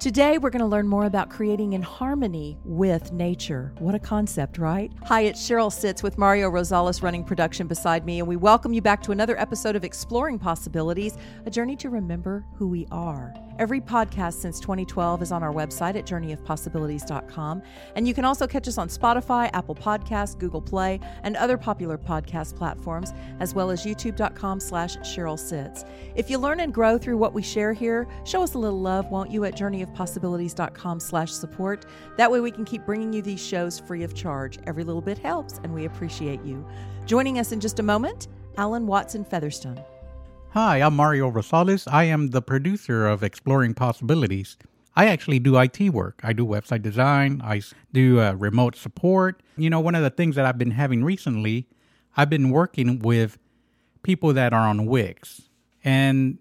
Today, we're going to learn more about creating in harmony with nature. What a concept, right? Hi, it's Cheryl Sitz with Mario Rosales running production beside me, and we welcome you back to another episode of Exploring Possibilities, a journey to remember who we are. Every podcast since 2012 is on our website at journeyofpossibilities.com, and you can also catch us on Spotify, Apple Podcasts, Google Play, and other popular podcast platforms, as well as youtube.com slash Cheryl Sitz. If you learn and grow through what we share here, show us a little love, won't you, at journeyofpossibilities.com slash support. That way we can keep bringing you these shows free of charge. Every little bit helps, and we appreciate you. Joining us in just a moment, Alan Watson Featherstone. Hi, I'm Mario Rosales. I am the producer of Exploring Possibilities. I actually do IT work. I do website design, I do uh, remote support. You know, one of the things that I've been having recently, I've been working with people that are on Wix. And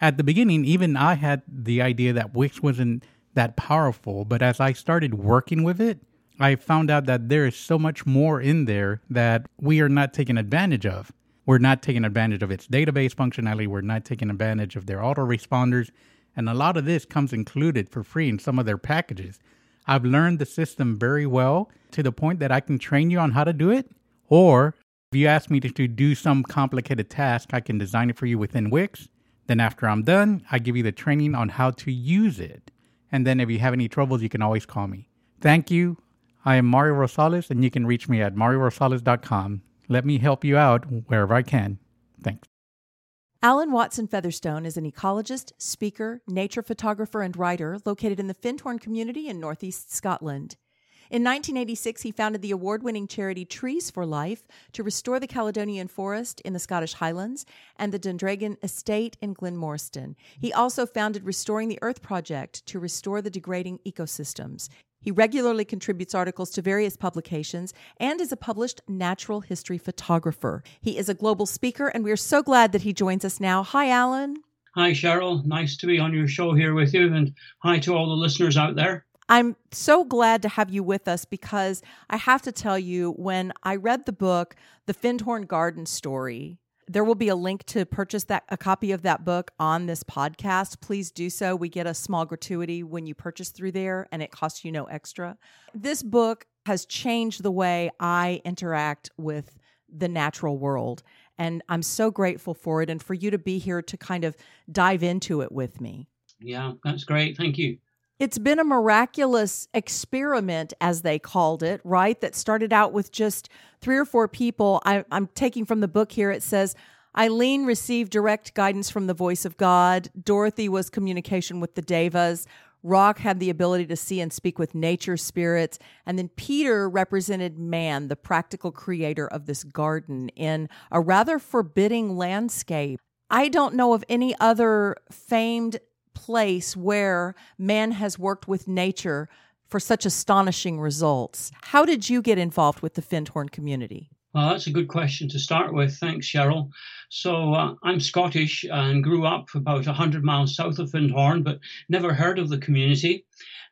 at the beginning, even I had the idea that Wix wasn't that powerful. But as I started working with it, I found out that there is so much more in there that we are not taking advantage of. We're not taking advantage of its database functionality. We're not taking advantage of their autoresponders. And a lot of this comes included for free in some of their packages. I've learned the system very well to the point that I can train you on how to do it. Or if you ask me to, to do some complicated task, I can design it for you within Wix. Then after I'm done, I give you the training on how to use it. And then if you have any troubles, you can always call me. Thank you. I am Mario Rosales, and you can reach me at mariorosales.com. Let me help you out wherever I can. Thanks. Alan Watson Featherstone is an ecologist, speaker, nature photographer, and writer located in the Findhorn community in northeast Scotland. In 1986, he founded the award winning charity Trees for Life to restore the Caledonian forest in the Scottish Highlands and the Dundreggan Estate in Glenmoriston. He also founded Restoring the Earth Project to restore the degrading ecosystems. He regularly contributes articles to various publications and is a published natural history photographer. He is a global speaker, and we are so glad that he joins us now. Hi, Alan. Hi, Cheryl. Nice to be on your show here with you, and hi to all the listeners out there. I'm so glad to have you with us because I have to tell you, when I read the book, The Findhorn Garden Story, there will be a link to purchase that a copy of that book on this podcast. Please do so. We get a small gratuity when you purchase through there and it costs you no extra. This book has changed the way I interact with the natural world and I'm so grateful for it and for you to be here to kind of dive into it with me. Yeah, that's great. Thank you. It's been a miraculous experiment, as they called it, right? That started out with just three or four people. I, am taking from the book here. It says Eileen received direct guidance from the voice of God. Dorothy was communication with the devas. Roc had the ability to see and speak with nature spirits. And then Peter represented man, the practical creator of this garden in a rather forbidding landscape. I don't know of any other famed place where man has worked with nature for such astonishing results. How did you get involved with the Findhorn community? Well, that's a good question to start with. Thanks, Cheryl. So, uh, I'm Scottish and grew up about 100 miles south of Findhorn, but never heard of the community.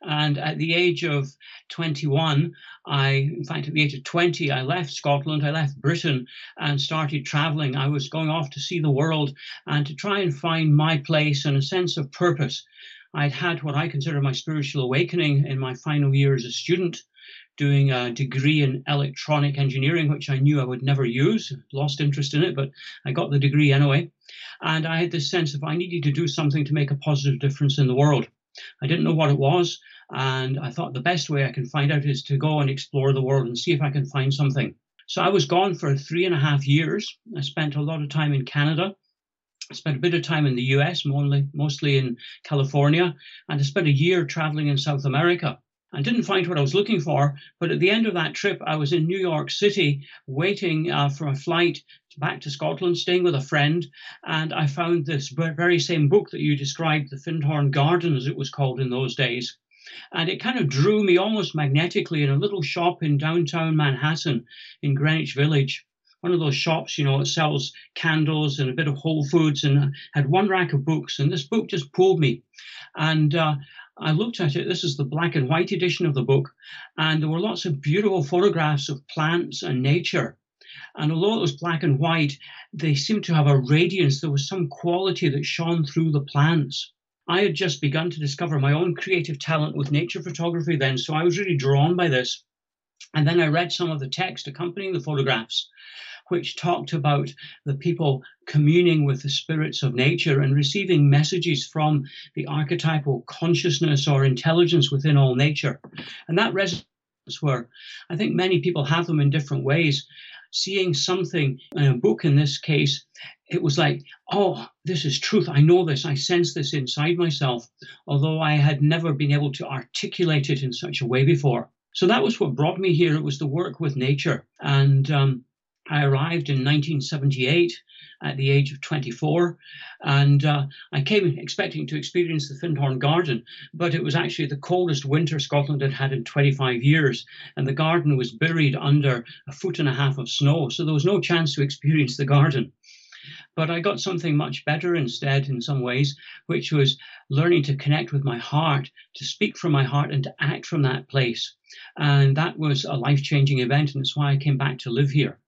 And at the age of 21, I, in fact, at the age of 20, I left Scotland, I left Britain and started traveling. I was going off to see the world and to try and find my place and a sense of purpose. I'd had what I consider my spiritual awakening in my final year as a student, doing a degree in electronic engineering, which I knew I would never use, lost interest in it, but I got the degree anyway. And I had this sense of I needed to do something to make a positive difference in the world. I didn't know what it was, and I thought the best way I can find out is to go and explore the world and see if I can find something. So I was gone for three and a half years. I spent a lot of time in Canada. I spent a bit of time in the US, mostly, mostly in California, and I spent a year traveling in South America. I didn't find what I was looking for, but at the end of that trip, I was in New York City waiting uh, for a flight back to Scotland, staying with a friend, and I found this very same book that you described, The Findhorn Garden, as it was called in those days. And it kind of drew me almost magnetically in a little shop in downtown Manhattan in Greenwich Village one of those shops, you know, that sells candles and a bit of Whole Foods, and had one rack of books. And this book just pulled me. And uh, I looked at it. This is the black and white edition of the book, and there were lots of beautiful photographs of plants and nature. And although it was black and white, they seemed to have a radiance. There was some quality that shone through the plants. I had just begun to discover my own creative talent with nature photography then, so I was really drawn by this. And then I read some of the text accompanying the photographs, which talked about the people communing with the spirits of nature and receiving messages from the archetypal consciousness or intelligence within all nature. And that resonates where I think many people have them in different ways. Seeing something in a book in this case, it was like, oh, this is truth. I know this. I sense this inside myself, although I had never been able to articulate it in such a way before. So that was what brought me here. It was the work with nature. And um, I arrived in 1978 at the age of 24, and uh, I came expecting to experience the Findhorn Garden, but it was actually the coldest winter Scotland had had in 25 years, and the garden was buried under a foot and a half of snow, so there was no chance to experience the garden. But I got something much better instead, in some ways, which was learning to connect with my heart, to speak from my heart, and to act from that place. And that was a life changing event, and it's why I came back to live here.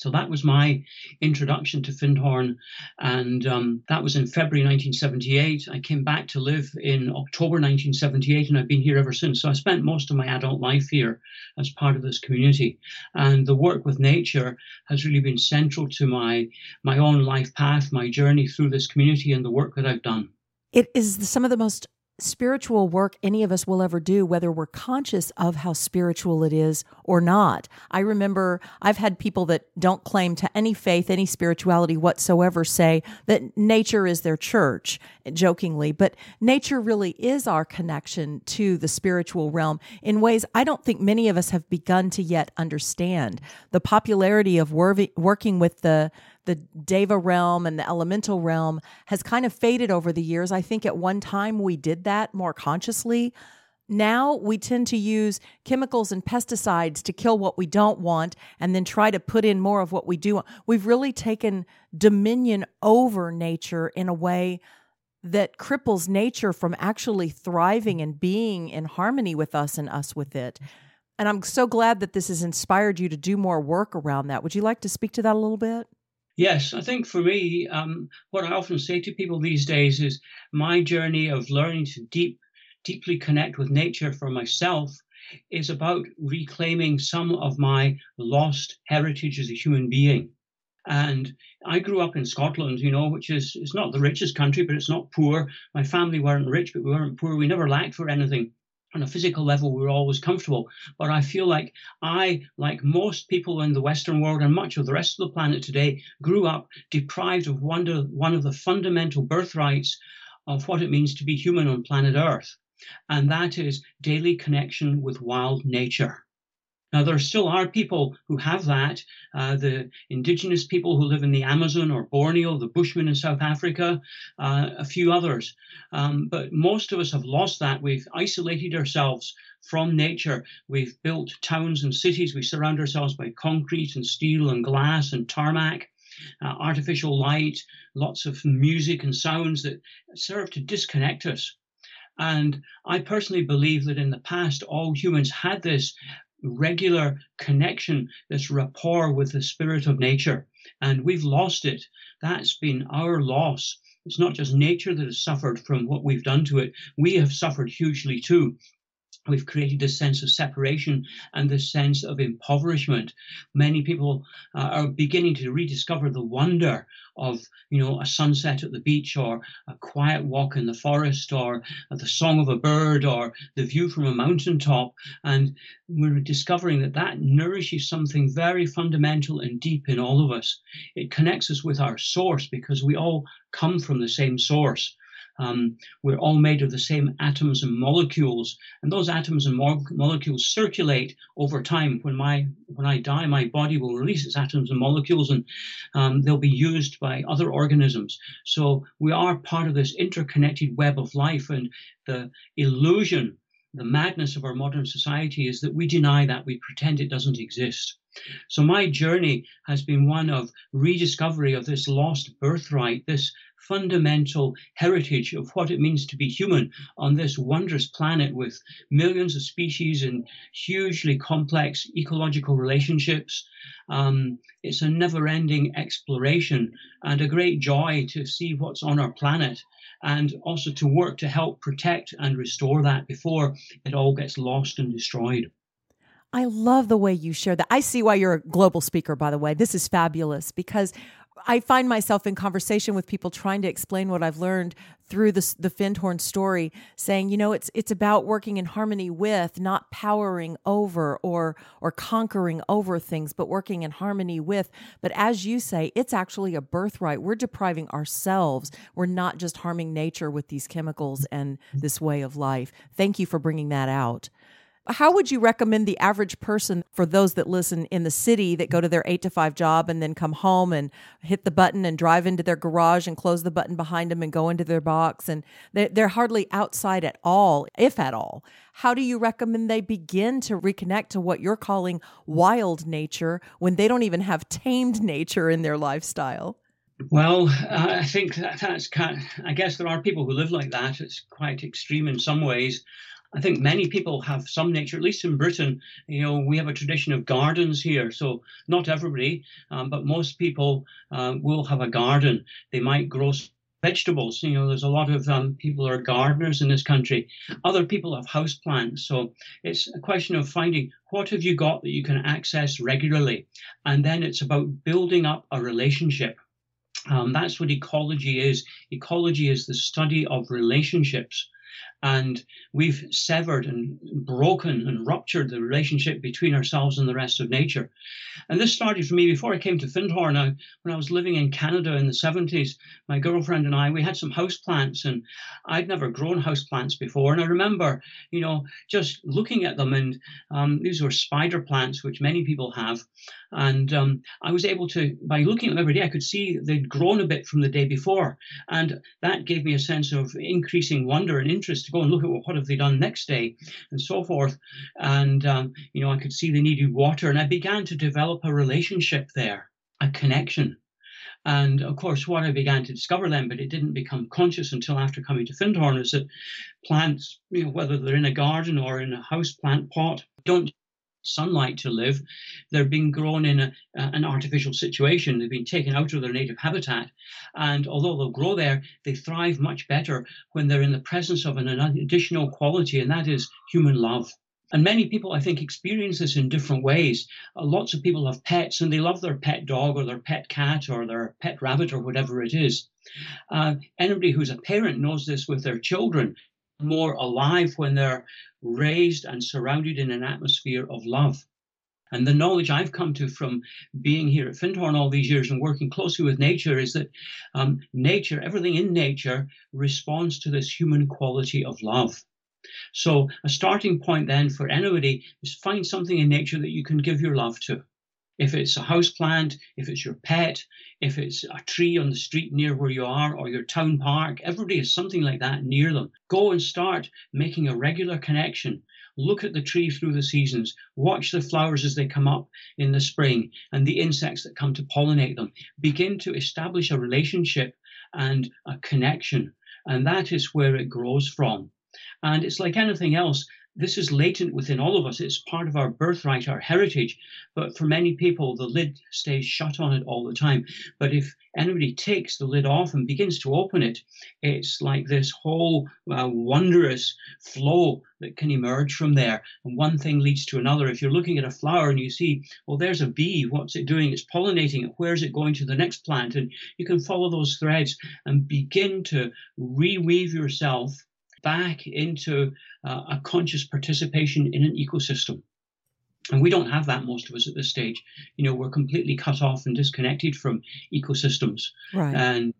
So that was my introduction to Findhorn, and um, that was in February 1978. I came back to live in October 1978, and I've been here ever since. So I spent most of my adult life here as part of this community, and the work with nature has really been central to my my own life path, my journey through this community, and the work that I've done. It is some of the most spiritual work any of us will ever do, whether we're conscious of how spiritual it is or not. I remember I've had people that don't claim to any faith, any spirituality whatsoever say that nature is their church, jokingly, but nature really is our connection to the spiritual realm in ways I don't think many of us have begun to yet understand. The popularity of working with the the Deva realm and the elemental realm has kind of faded over the years. I think at one time we did that more consciously. Now we tend to use chemicals and pesticides to kill what we don't want and then try to put in more of what we do. We've really taken dominion over nature in a way that cripples nature from actually thriving and being in harmony with us and us with it. And I'm so glad that this has inspired you to do more work around that. Would you like to speak to that a little bit? Yes, I think for me, um, what I often say to people these days is my journey of learning to deep, deeply connect with nature for myself is about reclaiming some of my lost heritage as a human being. And I grew up in Scotland, you know, which is it's not the richest country, but it's not poor. My family weren't rich, but we weren't poor. We never lacked for anything on a physical level, we are always comfortable. But I feel like I, like most people in the Western world and much of the rest of the planet today, grew up deprived of one, one of the fundamental birthrights of what it means to be human on planet Earth. And that is daily connection with wild nature. Now, there still are people who have that. Uh, the indigenous people who live in the Amazon or Borneo, the Bushmen in South Africa, uh, a few others. Um, but most of us have lost that. We've isolated ourselves from nature. We've built towns and cities. We surround ourselves by concrete and steel and glass and tarmac. Uh, artificial light, lots of music and sounds that serve to disconnect us. And I personally believe that in the past, all humans had this regular connection, this rapport with the spirit of nature. And we've lost it. That's been our loss. It's not just nature that has suffered from what we've done to it. We have suffered hugely too. We've created this sense of separation and this sense of impoverishment. Many people uh, are beginning to rediscover the wonder of, you know, a sunset at the beach or a quiet walk in the forest or the song of a bird or the view from a mountaintop. And we're discovering that that nourishes something very fundamental and deep in all of us. It connects us with our source because we all come from the same source. Um, we're all made of the same atoms and molecules, and those atoms and mo- molecules circulate over time. When my when I die, my body will release its atoms and molecules, and um, they'll be used by other organisms. So we are part of this interconnected web of life, and the illusion the madness of our modern society is that we deny that, we pretend it doesn't exist. So my journey has been one of rediscovery of this lost birthright, this fundamental heritage of what it means to be human on this wondrous planet with millions of species and hugely complex ecological relationships. Um, it's a never ending exploration and a great joy to see what's on our planet and also to work to help protect and restore that before it all gets lost and destroyed. I love the way you share that. I see why you're a global speaker, by the way. This is fabulous because I find myself in conversation with people trying to explain what I've learned through the the Findhorn story, saying, you know, it's it's about working in harmony with, not powering over or or conquering over things, but working in harmony with. But as you say, it's actually a birthright. We're depriving ourselves. We're not just harming nature with these chemicals and this way of life. Thank you for bringing that out. How would you recommend the average person for those that listen in the city that go to their eight to five job and then come home and hit the button and drive into their garage and close the button behind them and go into their box and they're hardly outside at all, if at all? How do you recommend they begin to reconnect to what you're calling wild nature when they don't even have tamed nature in their lifestyle? Well, uh, I think that's kind of, I guess there are people who live like that. It's quite extreme in some ways. I think many people have some nature, at least in Britain. You know, we have a tradition of gardens here. So not everybody, um, but most people um, will have a garden. They might grow vegetables. You know, there's a lot of um, people are gardeners in this country. Other people have house plants. So it's a question of finding what have you got that you can access regularly, and then it's about building up a relationship. Um, that's what ecology is. Ecology is the study of relationships and we've severed and broken and ruptured the relationship between ourselves and the rest of nature. And this started for me before I came to Findhorn. Now, when I was living in Canada in the 70s, my girlfriend and I, we had some house plants, and I'd never grown house plants before. And I remember, you know, just looking at them, and um, these were spider plants, which many people have. And um, I was able to, by looking at them every day, I could see they'd grown a bit from the day before. And that gave me a sense of increasing wonder and interest go and look at what have they done next day and so forth. And, um, you know, I could see they needed water. And I began to develop a relationship there, a connection. And of course, what I began to discover then, but it didn't become conscious until after coming to Findhorn, is that plants, you know, whether they're in a garden or in a house plant pot, don't sunlight to live. They're being grown in a, an artificial situation. They've been taken out of their native habitat. And although they'll grow there, they thrive much better when they're in the presence of an additional quality, and that is human love. And many people, I think, experience this in different ways. Uh, lots of people have pets and they love their pet dog or their pet cat or their pet rabbit or whatever it is. Uh, anybody who's a parent knows this with their children more alive when they're raised and surrounded in an atmosphere of love. And the knowledge I've come to from being here at Findhorn all these years and working closely with nature is that um, nature, everything in nature, responds to this human quality of love. So, a starting point then for anybody is find something in nature that you can give your love to if it's a house plant, if it's your pet, if it's a tree on the street near where you are or your town park, everybody has something like that near them. Go and start making a regular connection. Look at the tree through the seasons. Watch the flowers as they come up in the spring and the insects that come to pollinate them. Begin to establish a relationship and a connection. And that is where it grows from. And it's like anything else this is latent within all of us. It's part of our birthright, our heritage. But for many people, the lid stays shut on it all the time. But if anybody takes the lid off and begins to open it, it's like this whole uh, wondrous flow that can emerge from there. And one thing leads to another. If you're looking at a flower and you see, well, there's a bee, what's it doing? It's pollinating it. Where's it going to the next plant? And you can follow those threads and begin to reweave yourself back into uh, a conscious participation in an ecosystem. And we don't have that, most of us at this stage. You know, we're completely cut off and disconnected from ecosystems. Right. And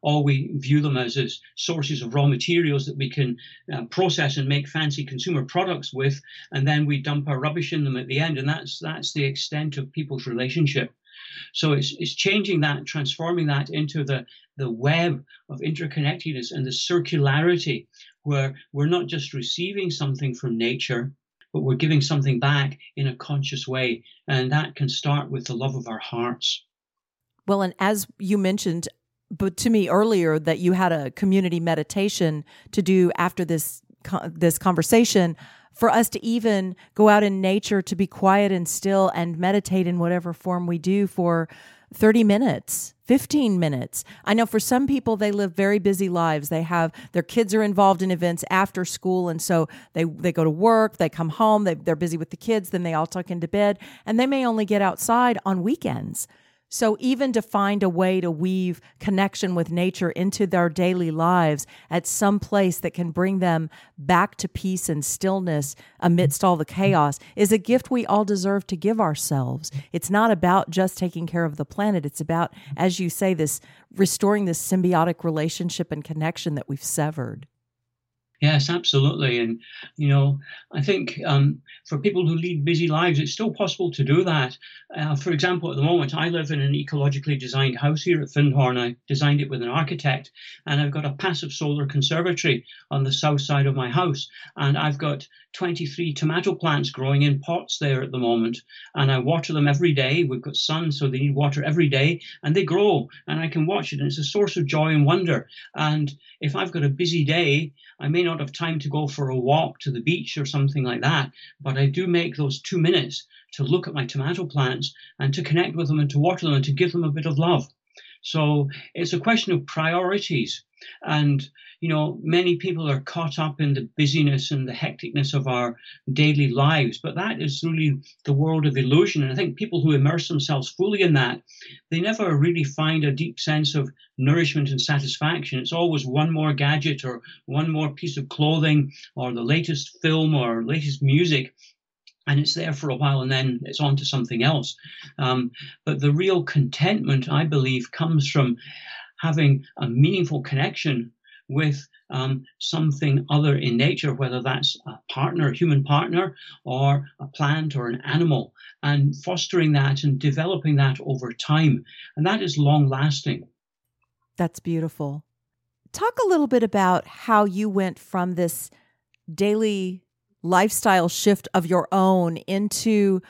all we view them as is sources of raw materials that we can uh, process and make fancy consumer products with, and then we dump our rubbish in them at the end. And that's that's the extent of people's relationship. So it's it's changing that, transforming that into the the web of interconnectedness and the circularity where we're not just receiving something from nature, but we're giving something back in a conscious way. And that can start with the love of our hearts. Well, and as you mentioned, but to me earlier that you had a community meditation to do after this this conversation for us to even go out in nature to be quiet and still and meditate in whatever form we do for 30 minutes 15 minutes. I know for some people they live very busy lives. They have their kids are involved in events after school and so they they go to work they come home they, they're busy with the kids then they all tuck into bed and they may only get outside on weekends so, even to find a way to weave connection with nature into their daily lives at some place that can bring them back to peace and stillness amidst all the chaos is a gift we all deserve to give ourselves. It's not about just taking care of the planet, it's about, as you say, this restoring this symbiotic relationship and connection that we've severed. Yes, absolutely. And, you know, I think um, for people who lead busy lives, it's still possible to do that. Uh, for example, at the moment, I live in an ecologically designed house here at Findhorn. I designed it with an architect, and I've got a passive solar conservatory on the south side of my house. And I've got 23 tomato plants growing in pots there at the moment. And I water them every day. We've got sun, so they need water every day, and they grow. And I can watch it, and it's a source of joy and wonder. And if I've got a busy day, I may not have time to go for a walk to the beach or something like that, but I do make those two minutes to look at my tomato plants and to connect with them and to water them and to give them a bit of love. So it's a question of priorities. And, you know, many people are caught up in the busyness and the hecticness of our daily lives, but that is really the world of illusion. And I think people who immerse themselves fully in that, they never really find a deep sense of nourishment and satisfaction. It's always one more gadget or one more piece of clothing or the latest film or latest music and it's there for a while and then it's on to something else. Um, but the real contentment, I believe, comes from having a meaningful connection with um, something other in nature, whether that's a partner, a human partner, or a plant or an animal, and fostering that and developing that over time. And that is long lasting. That's beautiful. Talk a little bit about how you went from this daily lifestyle shift of your own into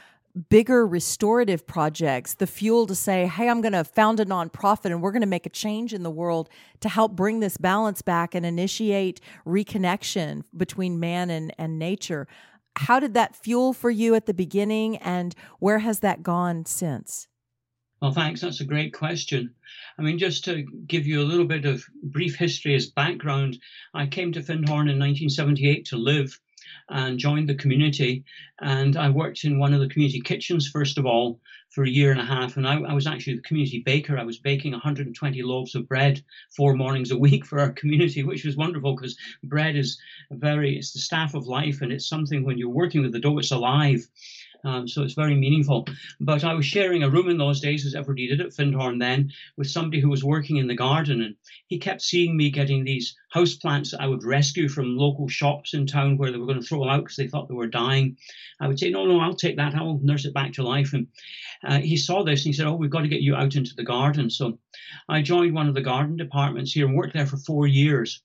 bigger restorative projects, the fuel to say, hey, I'm going to found a nonprofit and we're going to make a change in the world to help bring this balance back and initiate reconnection between man and, and nature. How did that fuel for you at the beginning and where has that gone since? Well, thanks. That's a great question. I mean, just to give you a little bit of brief history as background, I came to Findhorn in 1978 to live and joined the community. And I worked in one of the community kitchens, first of all, for a year and a half. And I, I, was actually the community baker. I was baking 120 loaves of bread four mornings a week for our community, which was wonderful because bread is very, it's the staff of life. And it's something when you're working with the dough, it's alive. Um, so it's very meaningful. But I was sharing a room in those days, as everybody did at Findhorn then, with somebody who was working in the garden. And he kept seeing me getting these house plants that I would rescue from local shops in town where they were going to throw them out because they thought they were dying. I would say, no, no, I'll take that. I'll nurse it back to life. And uh, he saw this and he said, oh, we've got to get you out into the garden. So I joined one of the garden departments here and worked there for four years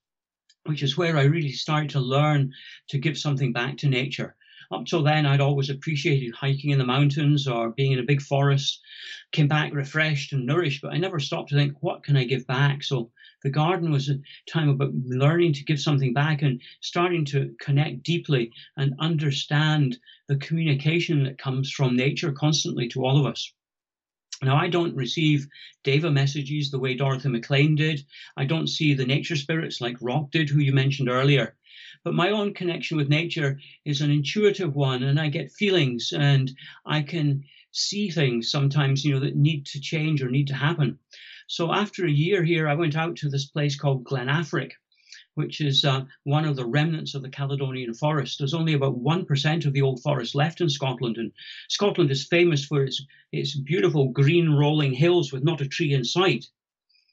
which is where I really started to learn to give something back to nature. Up till then, I'd always appreciated hiking in the mountains or being in a big forest, came back refreshed and nourished, but I never stopped to think, what can I give back? So the garden was a time about learning to give something back and starting to connect deeply and understand the communication that comes from nature constantly to all of us. Now, I don't receive Deva messages the way Dorothy Maclean did. I don't see the nature spirits like Roc did, who you mentioned earlier. But my own connection with nature is an intuitive one, and I get feelings and I can see things sometimes, you know, that need to change or need to happen. So after a year here, I went out to this place called Glen Glenafric, which is uh, one of the remnants of the Caledonian forest. There's only about 1% of the old forest left in Scotland, and Scotland is famous for its, its beautiful green rolling hills with not a tree in sight.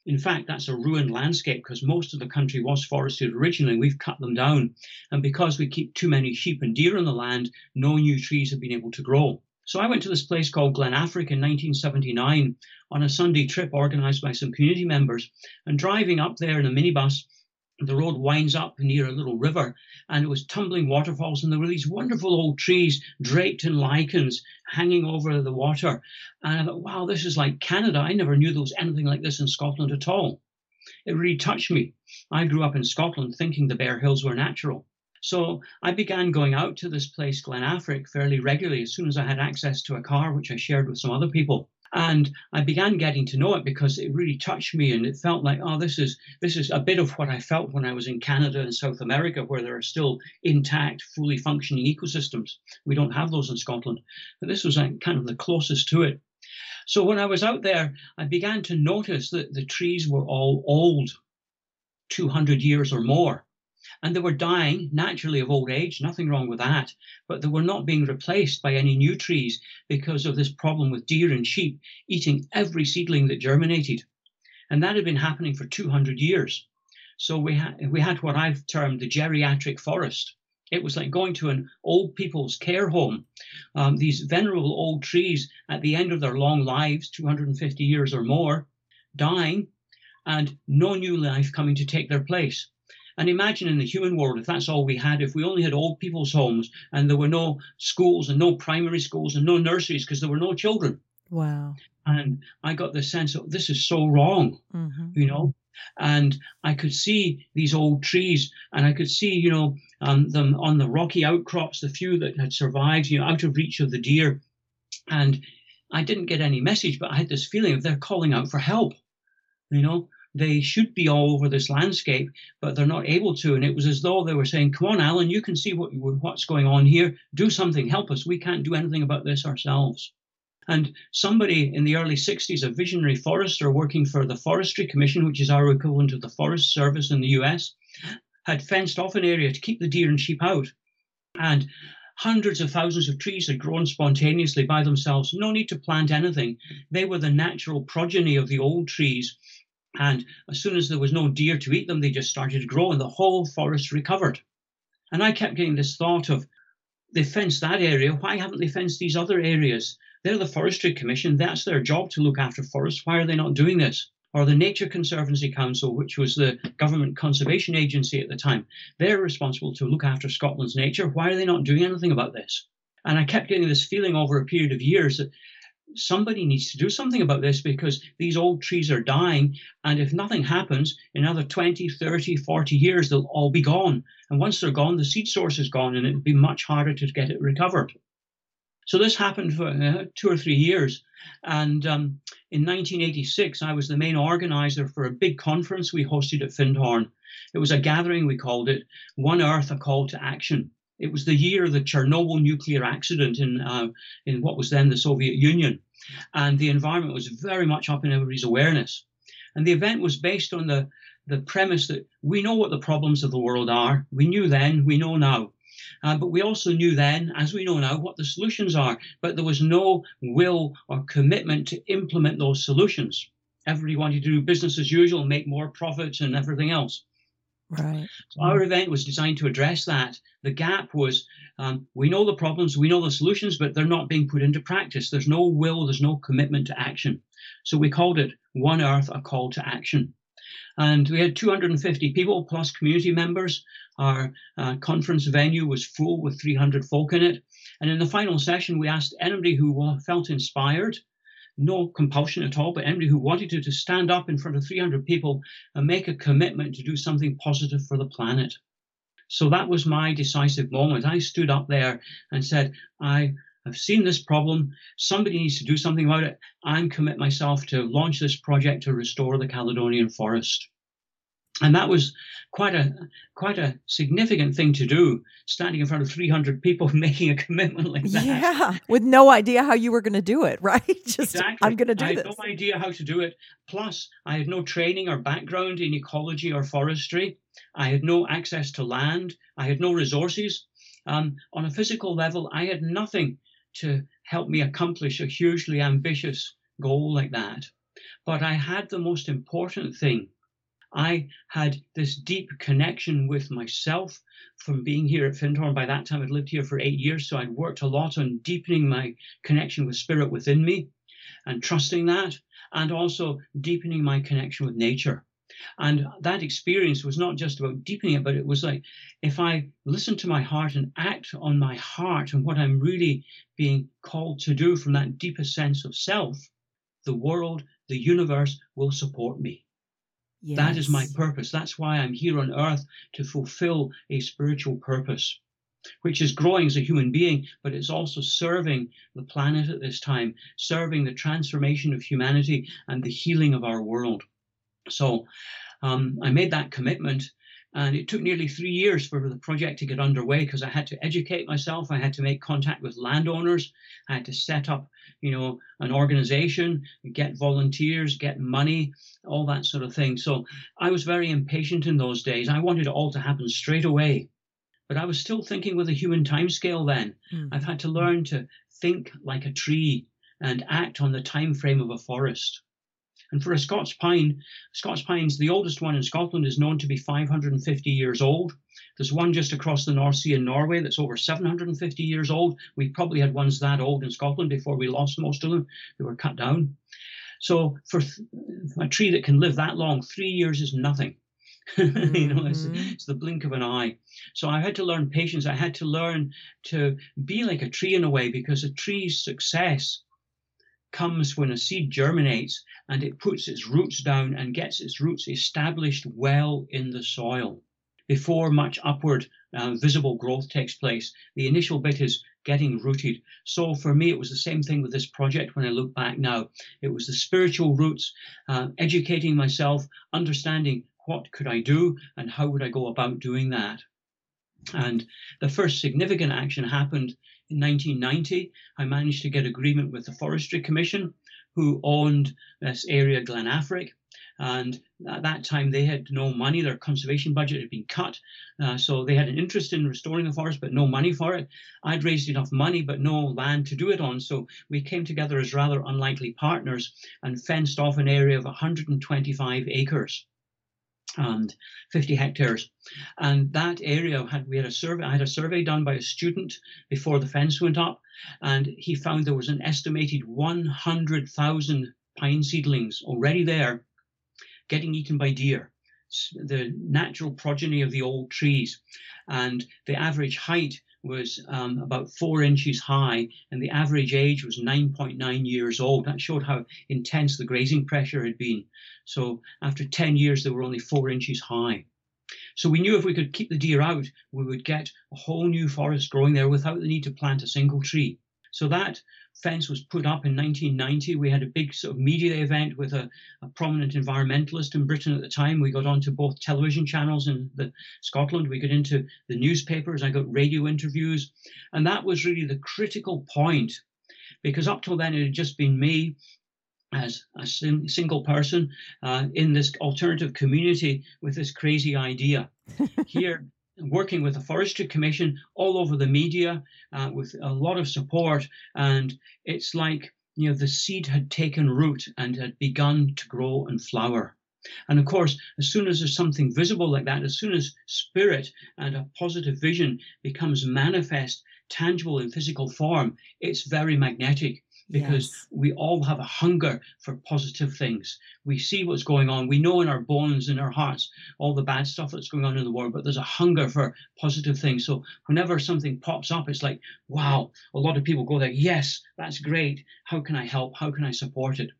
In fact, that's a ruined landscape because most of the country was forested originally. We've cut them down. And because we keep too many sheep and deer on the land, no new trees have been able to grow. So I went to this place called Glen Affric in 1979 on a Sunday trip organized by some community members. And driving up there in a minibus, the road winds up near a little river and it was tumbling waterfalls and there were these wonderful old trees draped in lichens hanging over the water and i thought wow this is like canada i never knew there was anything like this in scotland at all It really touched me. I grew up in Scotland thinking the bare Hills were natural. So I began going out to this place, Glen Affric, fairly regularly as soon as I had access to a car, which I shared with some other people. And I began getting to know it because it really touched me and it felt like, oh, this is this is a bit of what I felt when I was in Canada and South America, where there are still intact, fully functioning ecosystems. We don't have those in Scotland. But this was like kind of the closest to it. So when I was out there, I began to notice that the trees were all old, 200 years or more. And they were dying naturally of old age, nothing wrong with that, but they were not being replaced by any new trees because of this problem with deer and sheep eating every seedling that germinated. And that had been happening for 200 years. So we had, we had what I've termed the geriatric forest. It was like going to an old people's care home. Um, these venerable old trees at the end of their long lives, 250 years or more, dying, and no new life coming to take their place. And imagine in the human world, if that's all we had, if we only had old people's homes and there were no schools and no primary schools and no nurseries because there were no children. Wow. And I got the sense of this is so wrong, mm-hmm. you know. And I could see these old trees, and I could see, you know, um, them on the rocky outcrops, the few that had survived, you know, out of reach of the deer. And I didn't get any message, but I had this feeling of they're calling out for help, you know they should be all over this landscape, but they're not able to. And it was as though they were saying, "Come on, Alan, you can see what what's going on here. Do something. Help us. We can't do anything about this ourselves." And somebody in the early 60s, a visionary forester working for the Forestry Commission, which is our equivalent of the Forest Service in the US, had fenced off an area to keep the deer and sheep out. And hundreds of thousands of trees had grown spontaneously by themselves. No need to plant anything. They were the natural progeny of the old trees and as soon as there was no deer to eat them, they just started to grow and the whole forest recovered. And I kept getting this thought of they fenced that area, why haven't they fenced these other areas? They're the Forestry Commission, that's their job to look after forests. Why are they not doing this? Or the Nature Conservancy Council, which was the government conservation agency at the time, they're responsible to look after Scotland's nature. Why are they not doing anything about this? And I kept getting this feeling over a period of years that somebody needs to do something about this because these old trees are dying. And if nothing happens, in another 20, 30, 40 years, they'll all be gone. And once they're gone, the seed source is gone and it'll be much harder to get it recovered. So this happened for uh, two or three years. And um, in 1986, I was the main organizer for a big conference we hosted at Findhorn. It was a gathering, we called it One Earth, a Call to Action. It was the year of the Chernobyl nuclear accident in uh, in what was then the Soviet Union, and the environment was very much up in everybody's awareness. And the event was based on the the premise that we know what the problems of the world are. We knew then, we know now. Uh, but we also knew then, as we know now, what the solutions are. But there was no will or commitment to implement those solutions. Everybody wanted to do business as usual, make more profits, and everything else. Right. So our event was designed to address that. The gap was um, we know the problems, we know the solutions, but they're not being put into practice. There's no will, there's no commitment to action. So we called it One Earth, a call to action. And we had 250 people plus community members. Our uh, conference venue was full with 300 folk in it. And in the final session, we asked anybody who felt inspired no compulsion at all, but anybody who wanted to, to stand up in front of 300 people and make a commitment to do something positive for the planet. So that was my decisive moment. I stood up there and said, I have seen this problem. Somebody needs to do something about it. I commit myself to launch this project to restore the Caledonian forest and that was quite a quite a significant thing to do standing in front of 300 people making a commitment like that. Yeah with no idea how you were going to do it right? Just exactly. i'm going to do I this I had no idea how to do it. Plus i had no training or background in ecology or forestry. I had no access to land. I had no resources. Um, on a physical level i had nothing to help me accomplish a hugely ambitious goal like that. But i had the most important thing I had this deep connection with myself from being here at Findhorn. By that time, I'd lived here for eight years, so I'd worked a lot on deepening my connection with spirit within me and trusting that, and also deepening my connection with nature. And that experience was not just about deepening it, but it was like if I listen to my heart and act on my heart and what I'm really being called to do from that deepest sense of self, the world, the universe will support me. Yes. That is my purpose. That's why I'm here on earth to fulfill a spiritual purpose, which is growing as a human being, but it's also serving the planet at this time, serving the transformation of humanity and the healing of our world. So um, I made that commitment. And it took nearly three years for the project to get underway because I had to educate myself. I had to make contact with landowners. I had to set up you know, an organization, get volunteers, get money, all that sort of thing. So I was very impatient in those days. I wanted it all to happen straight away. But I was still thinking with a human timescale then. Mm. I've had to learn to think like a tree and act on the time frame of a forest. And for a Scots pine, Scots pines, the oldest one in Scotland is known to be 550 years old. There's one just across the North Sea in Norway that's over 750 years old. We probably had ones that old in Scotland before we lost most of them. They were cut down. So for a tree that can live that long, three years is nothing. Mm-hmm. you know, it's, mm-hmm. it's, the blink of an eye. So I had to learn patience. I had to learn to be like a tree in a way because a tree's success comes when a seed germinates and it puts its roots down and gets its roots established well in the soil before much upward uh, visible growth takes place. The initial bit is getting rooted. So for me, it was the same thing with this project when I look back now. It was the spiritual roots, uh, educating myself, understanding what could I do and how would I go about doing that. And the first significant action happened in 1990, I managed to get agreement with the Forestry Commission, who owned this area, Glen Affric. And at that time, they had no money. Their conservation budget had been cut. Uh, so they had an interest in restoring the forest, but no money for it. I'd raised enough money, but no land to do it on. So we came together as rather unlikely partners and fenced off an area of 125 acres and 50 hectares. And that area had we had a survey. I had a survey done by a student before the fence went up, and he found there was an estimated 100,000 pine seedlings already there, getting eaten by deer. The natural progeny of the old trees, and the average height was um, about four inches high, and the average age was 9.9 years old. That showed how intense the grazing pressure had been. So after 10 years, they were only four inches high. So we knew if we could keep the deer out, we would get a whole new forest growing there without the need to plant a single tree. So that fence was put up in 1990. We had a big sort of media event with a, a, prominent environmentalist in Britain at the time. We got onto both television channels in the, Scotland. We got into the newspapers. I got radio interviews. And that was really the critical point because up till then it had just been me as a single person uh, in this alternative community with this crazy idea. Here, working with the Forestry Commission all over the media uh, with a lot of support. And it's like, you know, the seed had taken root and had begun to grow and flower. And of course, as soon as there's something visible like that, as soon as spirit and a positive vision becomes manifest, tangible in physical form, it's very magnetic because yes. we all have a hunger for positive things. We see what's going on. We know in our bones, in our hearts, all the bad stuff that's going on in the world, but there's a hunger for positive things. So whenever something pops up, it's like, wow, a lot of people go there, yes, that's great. How can I help? How can I support it?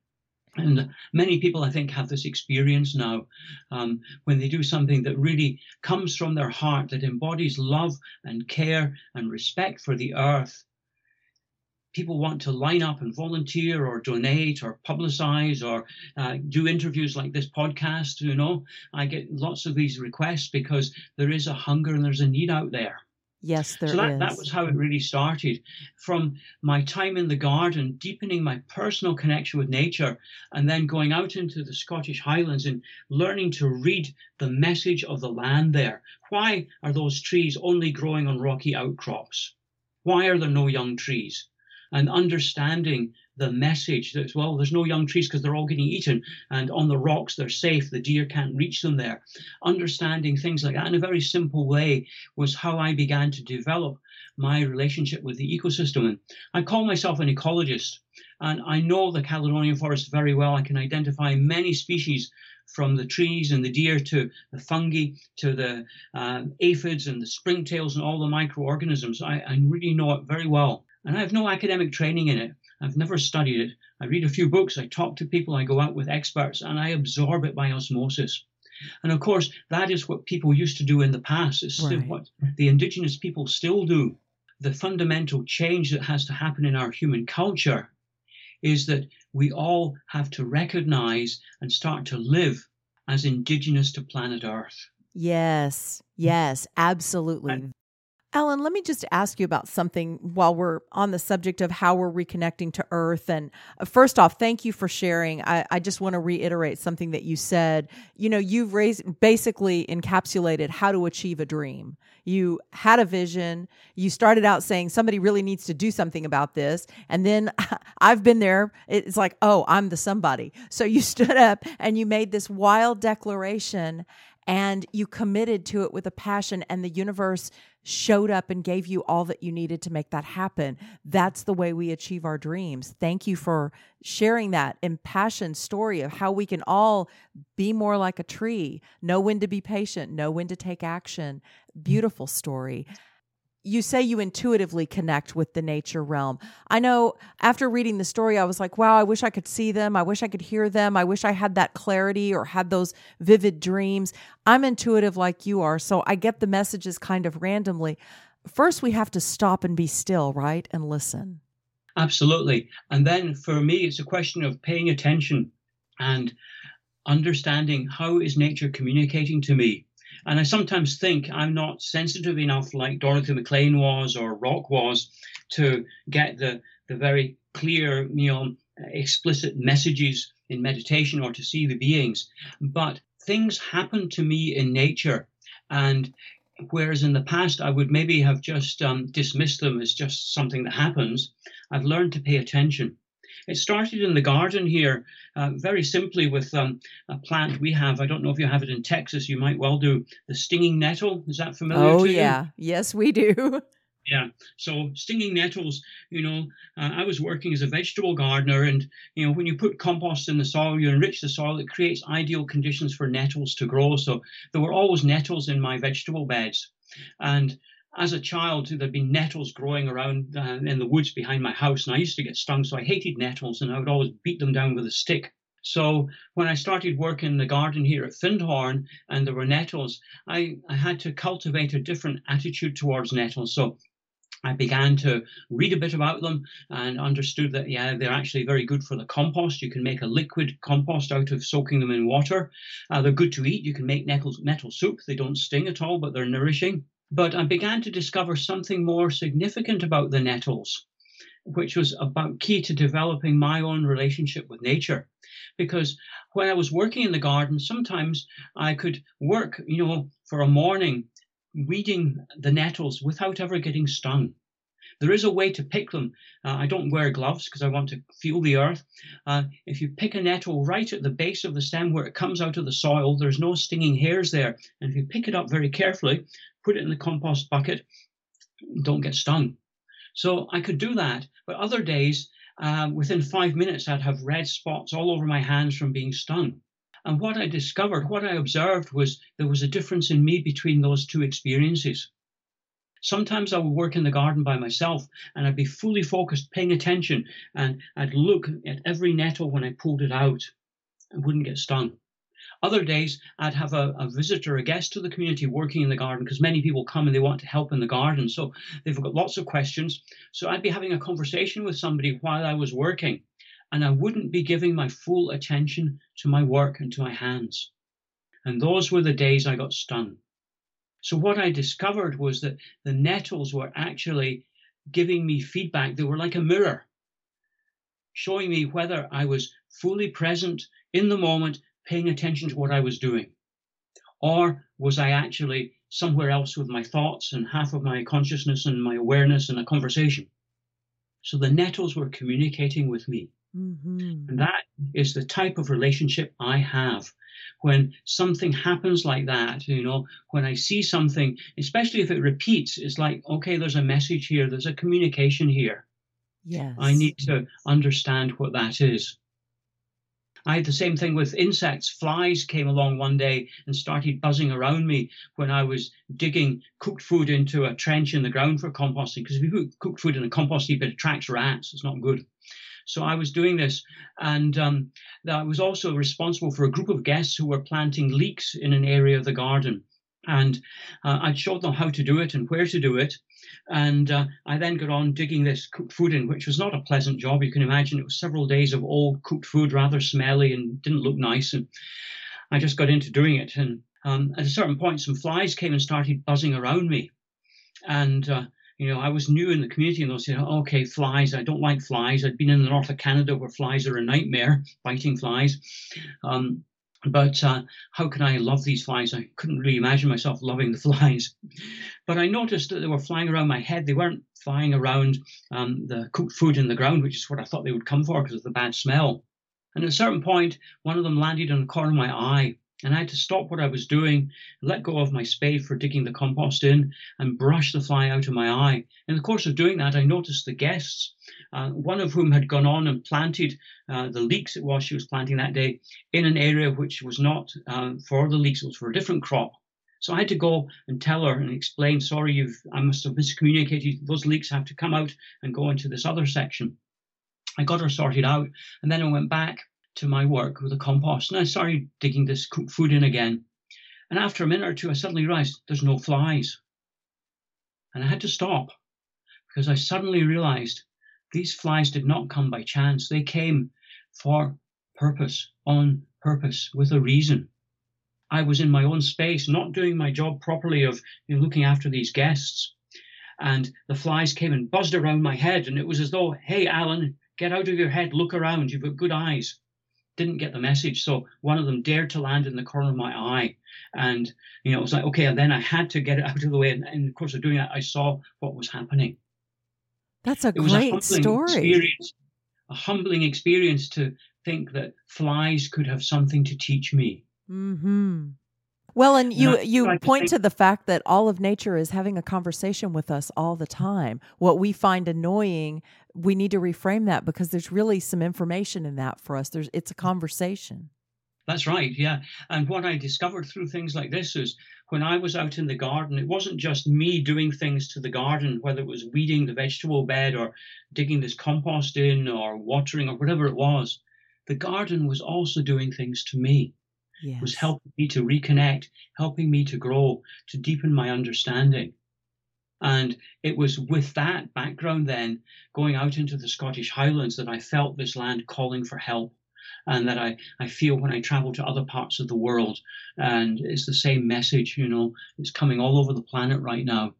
And many people, I think, have this experience now um, when they do something that really comes from their heart, that embodies love and care and respect for the earth people want to line up and volunteer or donate or publicize or uh, do interviews like this podcast, you know, I get lots of these requests because there is a hunger and there's a need out there. Yes, there so that, is. that was how it really started. From my time in the garden, deepening my personal connection with nature, and then going out into the Scottish Highlands and learning to read the message of the land there. Why are those trees only growing on rocky outcrops? Why are there no young trees? And understanding the message that well there's no young trees because they're all getting eaten and on the rocks they're safe the deer can't reach them there. Understanding things like that in a very simple way was how i began to develop my relationship with the ecosystem. And i call myself an ecologist and i know the caledonian forest very well. I can identify many species from the trees and the deer to the fungi to the uh, aphids and the springtails and all the microorganisms. I, I really know it very well and I have no academic training in it. I've never studied it. I read a few books, I talk to people, I go out with experts, and I absorb it by osmosis. And of course, that is what people used to do in the past. It's still Right. what the indigenous people still do. The fundamental change that has to happen in our human culture is that we all have to recognize and start to live as indigenous to planet Earth. Yes, yes, absolutely. Alan, let me just ask you about something while we're on the subject of how we're reconnecting to Earth. And uh, first off, thank you for sharing. I, I just want to reiterate something that you said. You know, you've raised, basically encapsulated how to achieve a dream. You had a vision. You started out saying somebody really needs to do something about this. And then I've been there. It's like, oh, I'm the somebody. So you stood up and you made this wild declaration and you committed to it with a passion and the universe showed up and gave you all that you needed to make that happen. That's the way we achieve our dreams. Thank you for sharing that impassioned story of how we can all be more like a tree know when to be patient know when to take action. Beautiful story you say you intuitively connect with the nature realm. I know after reading the story, I was like, wow, I wish I could see them. I wish I could hear them. I wish I had that clarity or had those vivid dreams. I'm intuitive like you are, so I get the messages kind of randomly. First, we have to stop and be still, right? And listen. Absolutely. And then for me, it's a question of paying attention and understanding how is nature communicating to me. And I sometimes think I'm not sensitive enough, like Dorothy Maclean was or Roc was, to get the, the very clear, you know, explicit messages in meditation or to see the beings. But things happen to me in nature. And whereas in the past I would maybe have just um, dismissed them as just something that happens, I've learned to pay attention. It started in the garden here, uh, very simply with um, a plant we have. I don't know if you have it in Texas. You might well do the stinging nettle. Is that familiar? Oh, to you? yeah. Yes, we do. Yeah. So stinging nettles, you know, uh, I was working as a vegetable gardener, and you know, when you put compost in the soil, you enrich the soil. It creates ideal conditions for nettles to grow. So there were always nettles in my vegetable beds, and as a child, there'd been nettles growing around uh, in the woods behind my house, and I used to get stung. So I hated nettles, and I would always beat them down with a stick. So when I started working in the garden here at Findhorn and there were nettles, I, I had to cultivate a different attitude towards nettles. So I began to read a bit about them and understood that, yeah, they're actually very good for the compost. You can make a liquid compost out of soaking them in water. Uh, they're good to eat. You can make nettle, nettle soup. They don't sting at all, but they're nourishing. But I began to discover something more significant about the nettles, which was about key to developing my own relationship with nature. Because when I was working in the garden, sometimes I could work, you know, for a morning weeding the nettles without ever getting stung. There is a way to pick them. Uh, I don't wear gloves because I want to feel the earth. Uh, if you pick a nettle right at the base of the stem where it comes out of the soil, there's no stinging hairs there. And if you pick it up very carefully, put it in the compost bucket, don't get stung. So I could do that. But other days, uh, within five minutes, I'd have red spots all over my hands from being stung. And what I discovered, what I observed was there was a difference in me between those two experiences. Sometimes I would work in the garden by myself and I'd be fully focused, paying attention, and I'd look at every nettle when I pulled it out and wouldn't get stung. Other days, I'd have a, a visitor, a guest to the community working in the garden because many people come and they want to help in the garden. So they've got lots of questions. So I'd be having a conversation with somebody while I was working and I wouldn't be giving my full attention to my work and to my hands. And those were the days I got stung. So what I discovered was that the nettles were actually giving me feedback. They were like a mirror, showing me whether I was fully present in the moment, paying attention to what I was doing, or was I actually somewhere else with my thoughts and half of my consciousness and my awareness in a conversation. So the nettles were communicating with me. Mm-hmm. And that is the type of relationship I have. When something happens like that, you know, when I see something, especially if it repeats, it's like, okay, there's a message here, there's a communication here. Yes. I need to understand what that is. I had the same thing with insects. Flies came along one day and started buzzing around me when I was digging cooked food into a trench in the ground for composting. Because if you put cooked food in a compost heap, it attracts rats. It's not good. So I was doing this, and um, I was also responsible for a group of guests who were planting leeks in an area of the garden. And uh, I showed them how to do it and where to do it. And uh, I then got on digging this cooked food in, which was not a pleasant job. You can imagine it was several days of old cooked food, rather smelly and didn't look nice. And I just got into doing it. And um, at a certain point, some flies came and started buzzing around me. And uh, you know, I was new in the community and they said, oh, okay, flies. I don't like flies. I'd been in the north of Canada where flies are a nightmare, biting flies. Um, but uh, how can I love these flies? I couldn't really imagine myself loving the flies. But I noticed that they were flying around my head. They weren't flying around um, the cooked food in the ground, which is what I thought they would come for because of the bad smell. And at a certain point, one of them landed on the corner of my eye. And I had to stop what I was doing, let go of my spade for digging the compost in, and brush the fly out of my eye. In the course of doing that, I noticed the guests, uh, one of whom had gone on and planted uh, the leeks it was she was planting that day in an area which was not uh, for the leeks, it was for a different crop. So I had to go and tell her and explain, sorry, you've I must have miscommunicated. Those leeks have to come out and go into this other section. I got her sorted out, and then I went back to my work with the compost. And I started digging this cooked food in again. And after a minute or two, I suddenly realized there's no flies. And I had to stop because I suddenly realized these flies did not come by chance. They came for purpose, on purpose, with a reason. I was in my own space, not doing my job properly of you know, looking after these guests. And the flies came and buzzed around my head. And it was as though, hey, Alan, get out of your head, look around, you've got good eyes didn't get the message. So one of them dared to land in the corner of my eye. And, you know, it was like, okay, and then I had to get it out of the way. And in the course of doing that, I saw what was happening. That's a it great a story. Experience, a humbling experience to think that flies could have something to teach me. Hmm. Well, and you you point to the fact that all of nature is having a conversation with us all the time. What we find annoying, we need to reframe that because there's really some information in that for us. There's it's a conversation. That's right, yeah. And what I discovered through things like this is when I was out in the garden, it wasn't just me doing things to the garden, whether it was weeding the vegetable bed or digging this compost in or watering or whatever it was. The garden was also doing things to me yes. was helping me to reconnect, helping me to grow, to deepen my understanding. And it was with that background then, going out into the Scottish Highlands, that I felt this land calling for help. And that I, I feel when I travel to other parts of the world. And it's the same message, you know, it's coming all over the planet right now.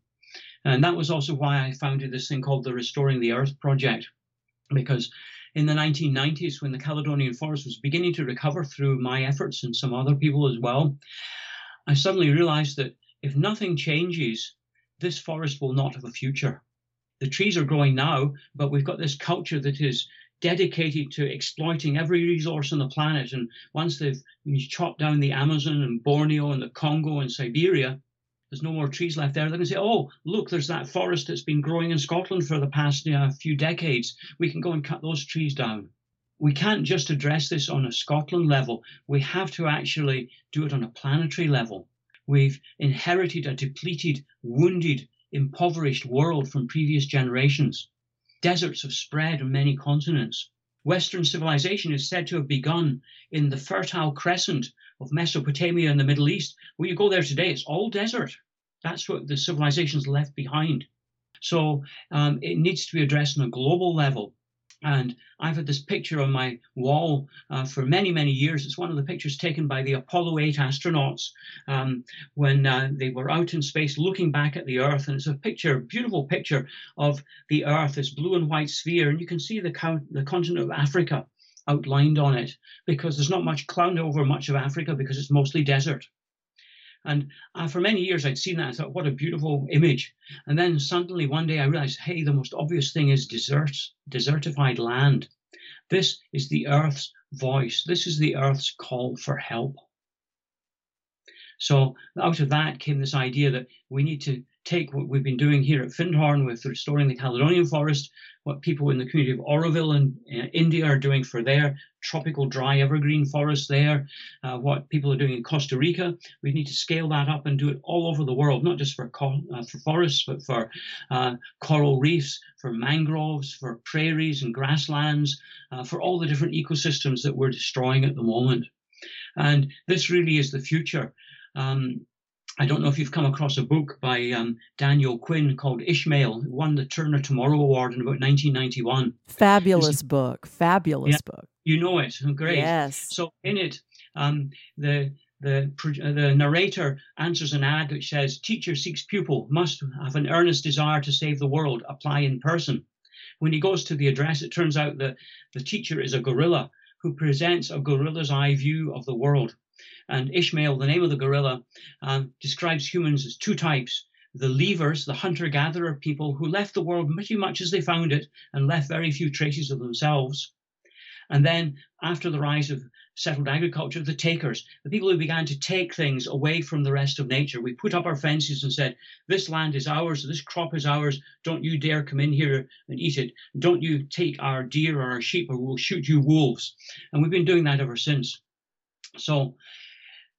And that was also why I founded this thing called the Restoring the Earth Project, because in the 1990s when the Caledonian forest was beginning to recover through my efforts and some other people as well, I suddenly realized that if nothing changes, this forest will not have a future. The trees are growing now, but we've got this culture that is dedicated to exploiting every resource on the planet. And once they've chopped down the Amazon and Borneo and the Congo and Siberia, there's no more trees left there, they're going to say, oh, look, there's that forest that's been growing in Scotland for the past uh, few decades. We can go and cut those trees down. We can't just address this on a Scotland level. We have to actually do it on a planetary level. We've inherited a depleted, wounded, impoverished world from previous generations. Deserts have spread on many continents. Western civilization is said to have begun in the Fertile Crescent of Mesopotamia and the Middle East. When you go there today, it's all desert. That's what the civilizations left behind. So um, it needs to be addressed on a global level. And I've had this picture on my wall uh, for many, many years. It's one of the pictures taken by the Apollo 8 astronauts um, when uh, they were out in space looking back at the Earth. And it's a picture, beautiful picture of the Earth, this blue and white sphere. And you can see the, count, the continent of Africa outlined on it because there's not much cloud over much of Africa because it's mostly desert. And uh, for many years, I'd seen that. I thought, what a beautiful image. And then suddenly one day I realized, hey, the most obvious thing is deserts, desertified land. This is the earth's voice. This is the earth's call for help. So out of that came this idea that we need to take what we've been doing here at Findhorn with restoring the Caledonian forest, what people in the community of Auroville in uh, India are doing for their tropical dry evergreen forest there, uh, what people are doing in Costa Rica. We need to scale that up and do it all over the world, not just for, uh, for forests, but for uh, coral reefs, for mangroves, for prairies and grasslands, uh, for all the different ecosystems that we're destroying at the moment. And this really is the future. Um, I don't know if you've come across a book by um, Daniel Quinn called Ishmael. It won the Turner Tomorrow Award in about 1991. Fabulous book. Fabulous yeah, book. You know it. Great. Yes. So in it, um, the the the narrator answers an ad which says, "Teacher seeks pupil. Must have an earnest desire to save the world. Apply in person." When he goes to the address, it turns out that the teacher is a gorilla who presents a gorilla's eye view of the world. And Ishmael, the name of the gorilla, um, describes humans as two types the leavers, the hunter gatherer people who left the world pretty much as they found it and left very few traces of themselves. And then, after the rise of settled agriculture, the takers, the people who began to take things away from the rest of nature. We put up our fences and said, This land is ours, this crop is ours, don't you dare come in here and eat it. Don't you take our deer or our sheep, or we'll shoot you wolves. And we've been doing that ever since. So,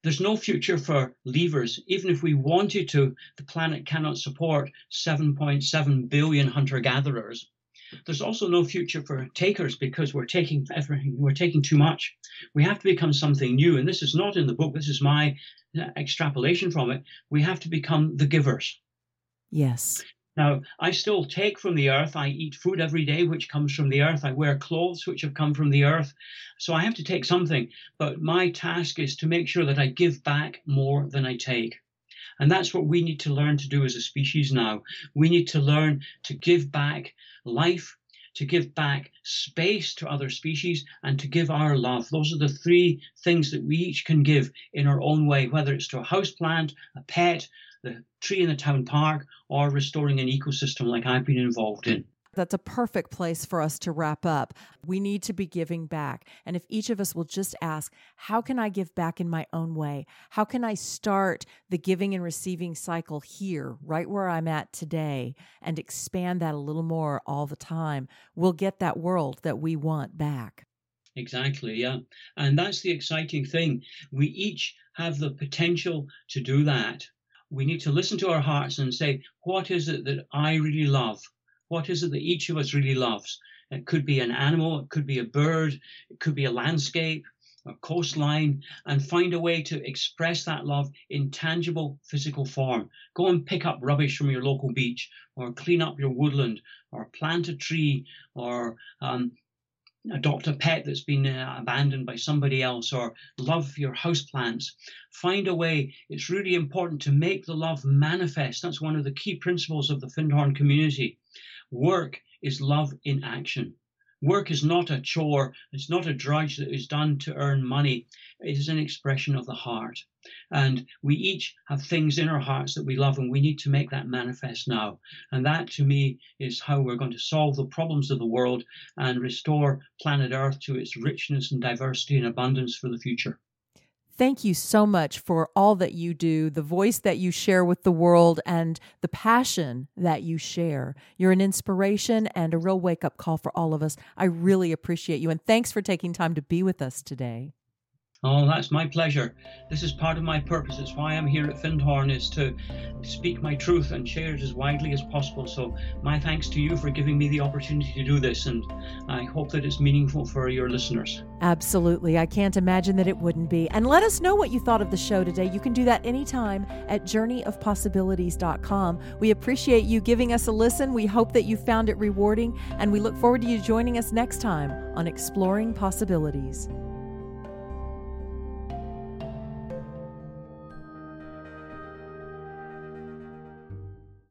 there's no future for leavers. Even if we wanted to, the planet cannot support 7.7 billion hunter gatherers. There's also no future for takers because we're taking everything, we're taking too much. We have to become something new. And this is not in the book, this is my uh, extrapolation from it. We have to become the givers. Yes. Now, I still take from the earth. I eat food every day, which comes from the earth. I wear clothes, which have come from the earth. So I have to take something. But my task is to make sure that I give back more than I take. And that's what we need to learn to do as a species now. We need to learn to give back life, to give back space to other species, and to give our love. Those are the three things that we each can give in our own way, whether it's to a house plant, a pet, the tree in the town park, or restoring an ecosystem like I've been involved in. That's a perfect place for us to wrap up. We need to be giving back. And if each of us will just ask, how can I give back in my own way? How can I start the giving and receiving cycle here, right where I'm at today, and expand that a little more all the time? We'll get that world that we want back. Exactly, yeah. And that's the exciting thing. We each have the potential to do that we need to listen to our hearts and say, what is it that I really love? What is it that each of us really loves? It could be an animal, it could be a bird, it could be a landscape, a coastline, and find a way to express that love in tangible physical form. Go and pick up rubbish from your local beach, or clean up your woodland, or plant a tree, or um, adopt a pet that's been uh, abandoned by somebody else or love your houseplants. Find a way. It's really important to make the love manifest. That's one of the key principles of the Findhorn community. Work is love in action. Work is not a chore, it's not a drudge that is done to earn money. It is an expression of the heart. And we each have things in our hearts that we love, and we need to make that manifest now. And that, to me, is how we're going to solve the problems of the world and restore planet Earth to its richness and diversity and abundance for the future. Thank you so much for all that you do, the voice that you share with the world, and the passion that you share. You're an inspiration and a real wake up call for all of us. I really appreciate you, and thanks for taking time to be with us today. Oh, that's my pleasure. This is part of my purpose. It's why I'm here at Findhorn is to speak my truth and share it as widely as possible. So my thanks to you for giving me the opportunity to do this and I hope that it's meaningful for your listeners. Absolutely. I can't imagine that it wouldn't be. And let us know what you thought of the show today. You can do that anytime at journeyofpossibilities.com. We appreciate you giving us a listen. We hope that you found it rewarding and we look forward to you joining us next time on Exploring Possibilities.